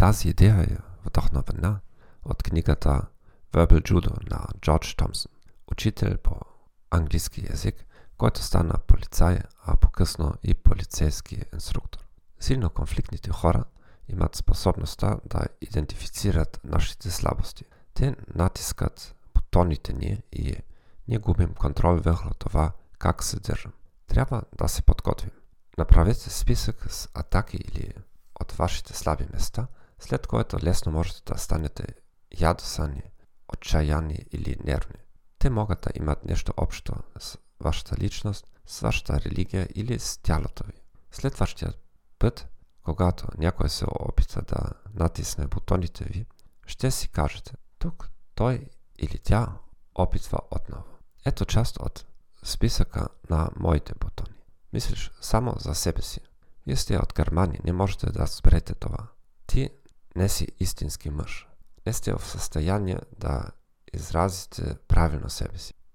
Тази идея е вдъхновена от книгата Verbal Judo на Джордж Томсън, учител по английски язик, който стана полицай, а по-късно и полицейски инструктор. Силно конфликтните хора имат способността да идентифицират нашите слабости. Те натискат бутоните ни и ние губим контрол върху това как се държим. Трябва да се подготвим. Направете списък с атаки или от вашите слаби места, след което лесно можете да станете ядосани, отчаяни или нервни. Те могат да имат нещо общо с вашата личност, с вашата религия или с тялото ви. След вашия път, когато някой се опита да натисне бутоните ви, ще си кажете, тук той или тя опитва отново. Ето част от списъка на моите бутони. Мислиш само за себе си. Вие сте от Германия, не можете да спрете това. Ти не си истински мъж. Не сте в състояние да изразите правилно себе си.